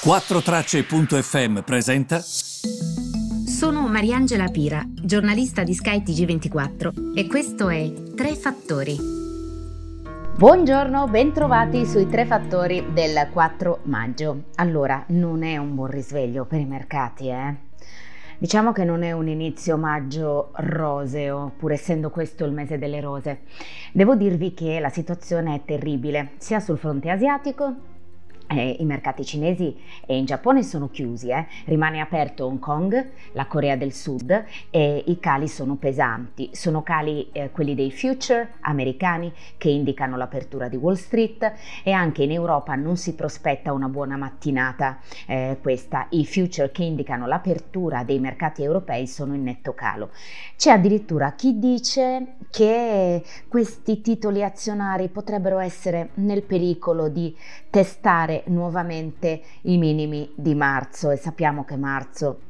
4Tracce.fm presenta. Sono Mariangela Pira, giornalista di Sky TG24 e questo è Tre Fattori. Buongiorno, bentrovati sui Tre Fattori del 4 maggio. Allora, non è un buon risveglio per i mercati, eh? Diciamo che non è un inizio maggio roseo, pur essendo questo il mese delle rose. Devo dirvi che la situazione è terribile, sia sul fronte asiatico eh, I mercati cinesi e in Giappone sono chiusi, eh. rimane aperto Hong Kong, la Corea del Sud e i cali sono pesanti. Sono cali eh, quelli dei future americani che indicano l'apertura di Wall Street e anche in Europa non si prospetta una buona mattinata eh, questa. I future che indicano l'apertura dei mercati europei sono in netto calo. C'è addirittura chi dice che questi titoli azionari potrebbero essere nel pericolo di testare nuovamente i minimi di marzo e sappiamo che marzo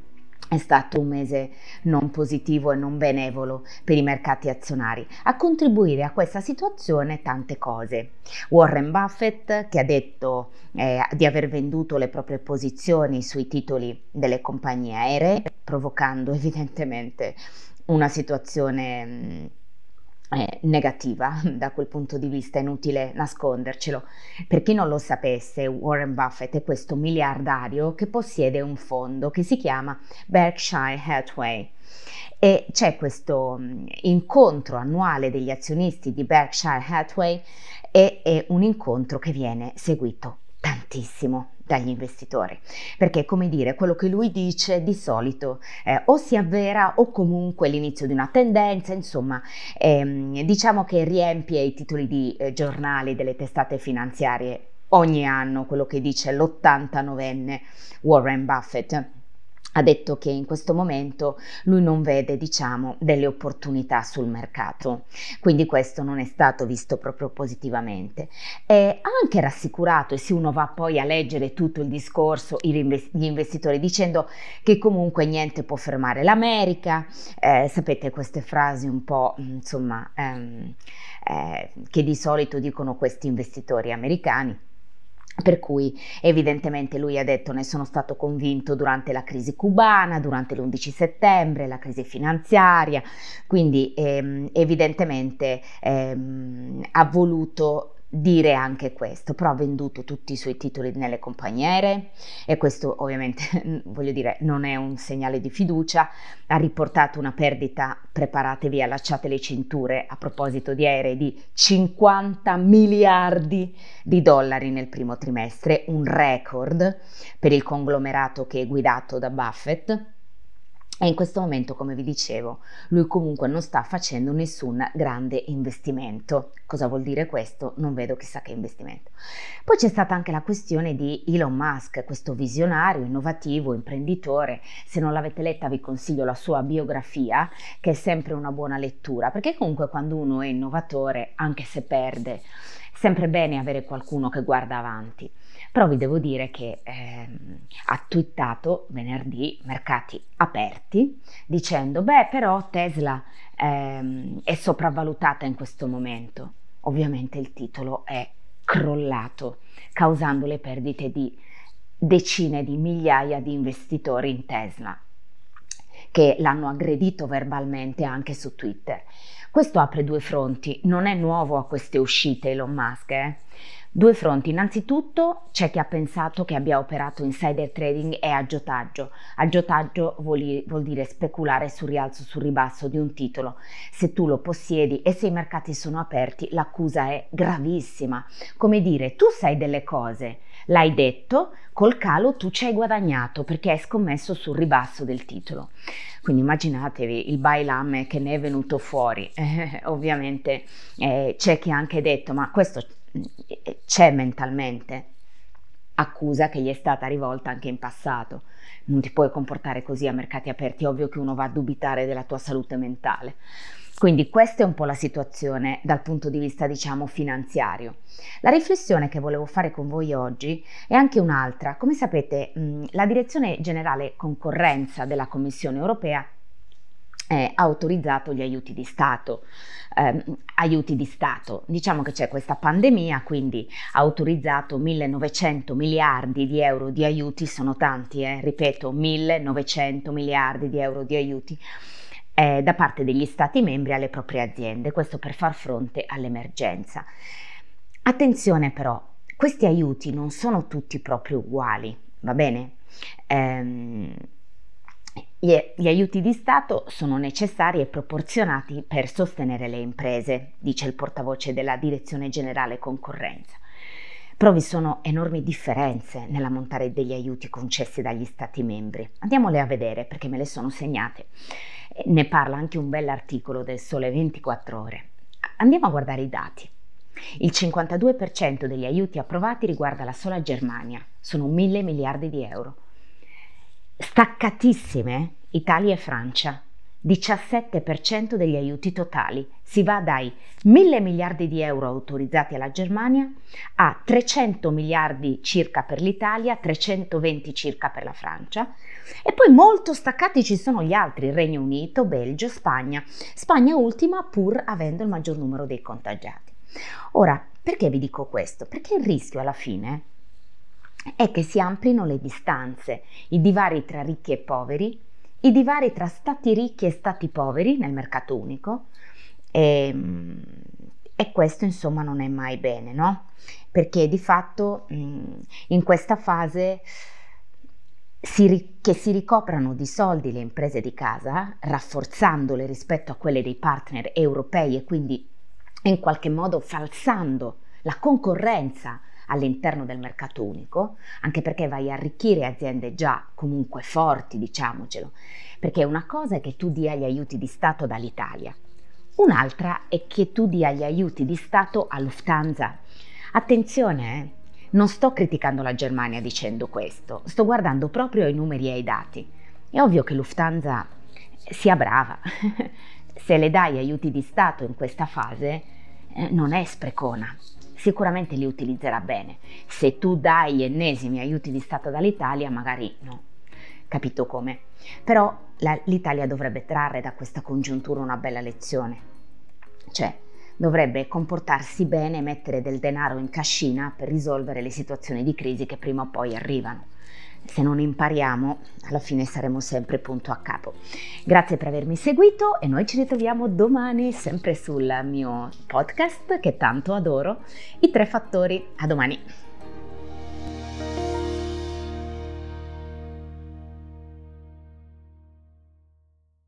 è stato un mese non positivo e non benevolo per i mercati azionari. A contribuire a questa situazione tante cose. Warren Buffett che ha detto eh, di aver venduto le proprie posizioni sui titoli delle compagnie aeree, provocando evidentemente una situazione mh, eh, negativa da quel punto di vista, è inutile nascondercelo. Per chi non lo sapesse, Warren Buffett è questo miliardario che possiede un fondo che si chiama Berkshire Hathaway. E c'è questo mm, incontro annuale degli azionisti di Berkshire Hathaway e è un incontro che viene seguito tantissimo dagli investitori, perché come dire, quello che lui dice di solito eh, o si avvera o comunque l'inizio di una tendenza, insomma, ehm, diciamo che riempie i titoli di eh, giornali delle testate finanziarie ogni anno, quello che dice l'89enne Warren Buffett ha detto che in questo momento lui non vede, diciamo, delle opportunità sul mercato. Quindi questo non è stato visto proprio positivamente. E ha anche rassicurato, e se uno va poi a leggere tutto il discorso, gli investitori dicendo che comunque niente può fermare l'America, eh, sapete queste frasi un po', insomma, ehm, eh, che di solito dicono questi investitori americani per cui evidentemente lui ha detto ne sono stato convinto durante la crisi cubana, durante l'11 settembre, la crisi finanziaria, quindi ehm, evidentemente ehm, ha voluto dire anche questo, però ha venduto tutti i suoi titoli nelle compagniere e questo ovviamente voglio dire non è un segnale di fiducia, ha riportato una perdita, preparatevi, allacciate le cinture a proposito di aerei di 50 miliardi di dollari nel primo trimestre, un record per il conglomerato che è guidato da Buffett e in questo momento, come vi dicevo, lui comunque non sta facendo nessun grande investimento. Cosa vuol dire questo? Non vedo chissà che investimento. Poi c'è stata anche la questione di Elon Musk, questo visionario, innovativo, imprenditore. Se non l'avete letta vi consiglio la sua biografia, che è sempre una buona lettura, perché comunque quando uno è innovatore, anche se perde, è sempre bene avere qualcuno che guarda avanti. Però vi devo dire che ehm, ha twittato venerdì mercati aperti dicendo beh però Tesla ehm, è sopravvalutata in questo momento. Ovviamente il titolo è crollato causando le perdite di decine di migliaia di investitori in Tesla che l'hanno aggredito verbalmente anche su Twitter. Questo apre due fronti, non è nuovo a queste uscite Elon Musk, eh? Due fronti. Innanzitutto c'è chi ha pensato che abbia operato insider trading e aggiotaggio. Aggiotaggio vuol, vuol dire speculare sul rialzo, sul ribasso di un titolo. Se tu lo possiedi e se i mercati sono aperti, l'accusa è gravissima. Come dire, tu sai delle cose, l'hai detto, col calo tu ci hai guadagnato perché hai scommesso sul ribasso del titolo. Quindi immaginatevi il bailam che ne è venuto fuori. Eh, ovviamente eh, c'è chi ha anche detto, ma questo c'è mentalmente, accusa che gli è stata rivolta anche in passato. Non ti puoi comportare così a mercati aperti, ovvio che uno va a dubitare della tua salute mentale. Quindi questa è un po' la situazione dal punto di vista, diciamo, finanziario. La riflessione che volevo fare con voi oggi è anche un'altra. Come sapete, la Direzione Generale Concorrenza della Commissione Europea eh, ha autorizzato gli aiuti di Stato. Eh, aiuti di Stato. Diciamo che c'è questa pandemia, quindi ha autorizzato 1900 miliardi di euro di aiuti, sono tanti, eh, ripeto, 1900 miliardi di euro di aiuti eh, da parte degli Stati membri alle proprie aziende, questo per far fronte all'emergenza. Attenzione però, questi aiuti non sono tutti proprio uguali, va bene? Ehm, gli, gli, aiuti di Stato sono necessari e proporzionati per sostenere le imprese, dice il portavoce della Direzione Generale Concorrenza. Però vi sono enormi differenze nell'ammontare degli aiuti concessi dagli Stati membri. Andiamole a vedere perché me le sono segnate. Ne parla anche un bell'articolo del Sole 24 ore. Andiamo a guardare i dati. Il 52% degli aiuti approvati riguarda la sola Germania, sono mille miliardi di euro staccatissime Italia e Francia. 17% degli aiuti totali. Si va dai 1000 miliardi di euro autorizzati alla Germania a 300 miliardi circa per l'Italia, 320 circa per la Francia. E poi molto staccati ci sono gli altri, Regno Unito, Belgio, Spagna. Spagna ultima pur avendo il maggior numero dei contagiati. Ora, perché vi dico questo? Perché il rischio alla fine è che si amplino le distanze, i divari tra ricchi e poveri, i divari tra stati ricchi e stati poveri nel mercato unico e, ehm, e questo insomma non è mai bene, no? Perché di fatto in questa fase si, che si ricoprano di soldi le imprese di casa, rafforzandole rispetto a quelle dei partner europei e quindi in qualche modo falsando la concorrenza all'interno del mercato unico, anche perché vai a arricchire aziende già comunque forti, diciamocelo, perché una cosa è che tu dia gli aiuti di Stato dall'Italia, un'altra è che tu dia gli aiuti di Stato a Lufthansa. Attenzione, eh? non sto criticando la Germania dicendo questo, sto guardando proprio ai numeri e ai dati. È ovvio che Lufthansa sia brava. Se le dai aiuti di Stato in questa fase, eh, non è sprecona, sicuramente li utilizzerà bene. Se tu dai ennesimi aiuti di Stato dall'Italia, magari no. Capito come? Però la, l'Italia dovrebbe trarre da questa congiuntura una bella lezione. Cioè, dovrebbe comportarsi bene e mettere del denaro in cascina per risolvere le situazioni di crisi che prima o poi arrivano se non impariamo, alla fine saremo sempre punto a capo. Grazie per avermi seguito e noi ci ritroviamo domani sempre sul mio podcast che tanto adoro, i tre fattori. A domani!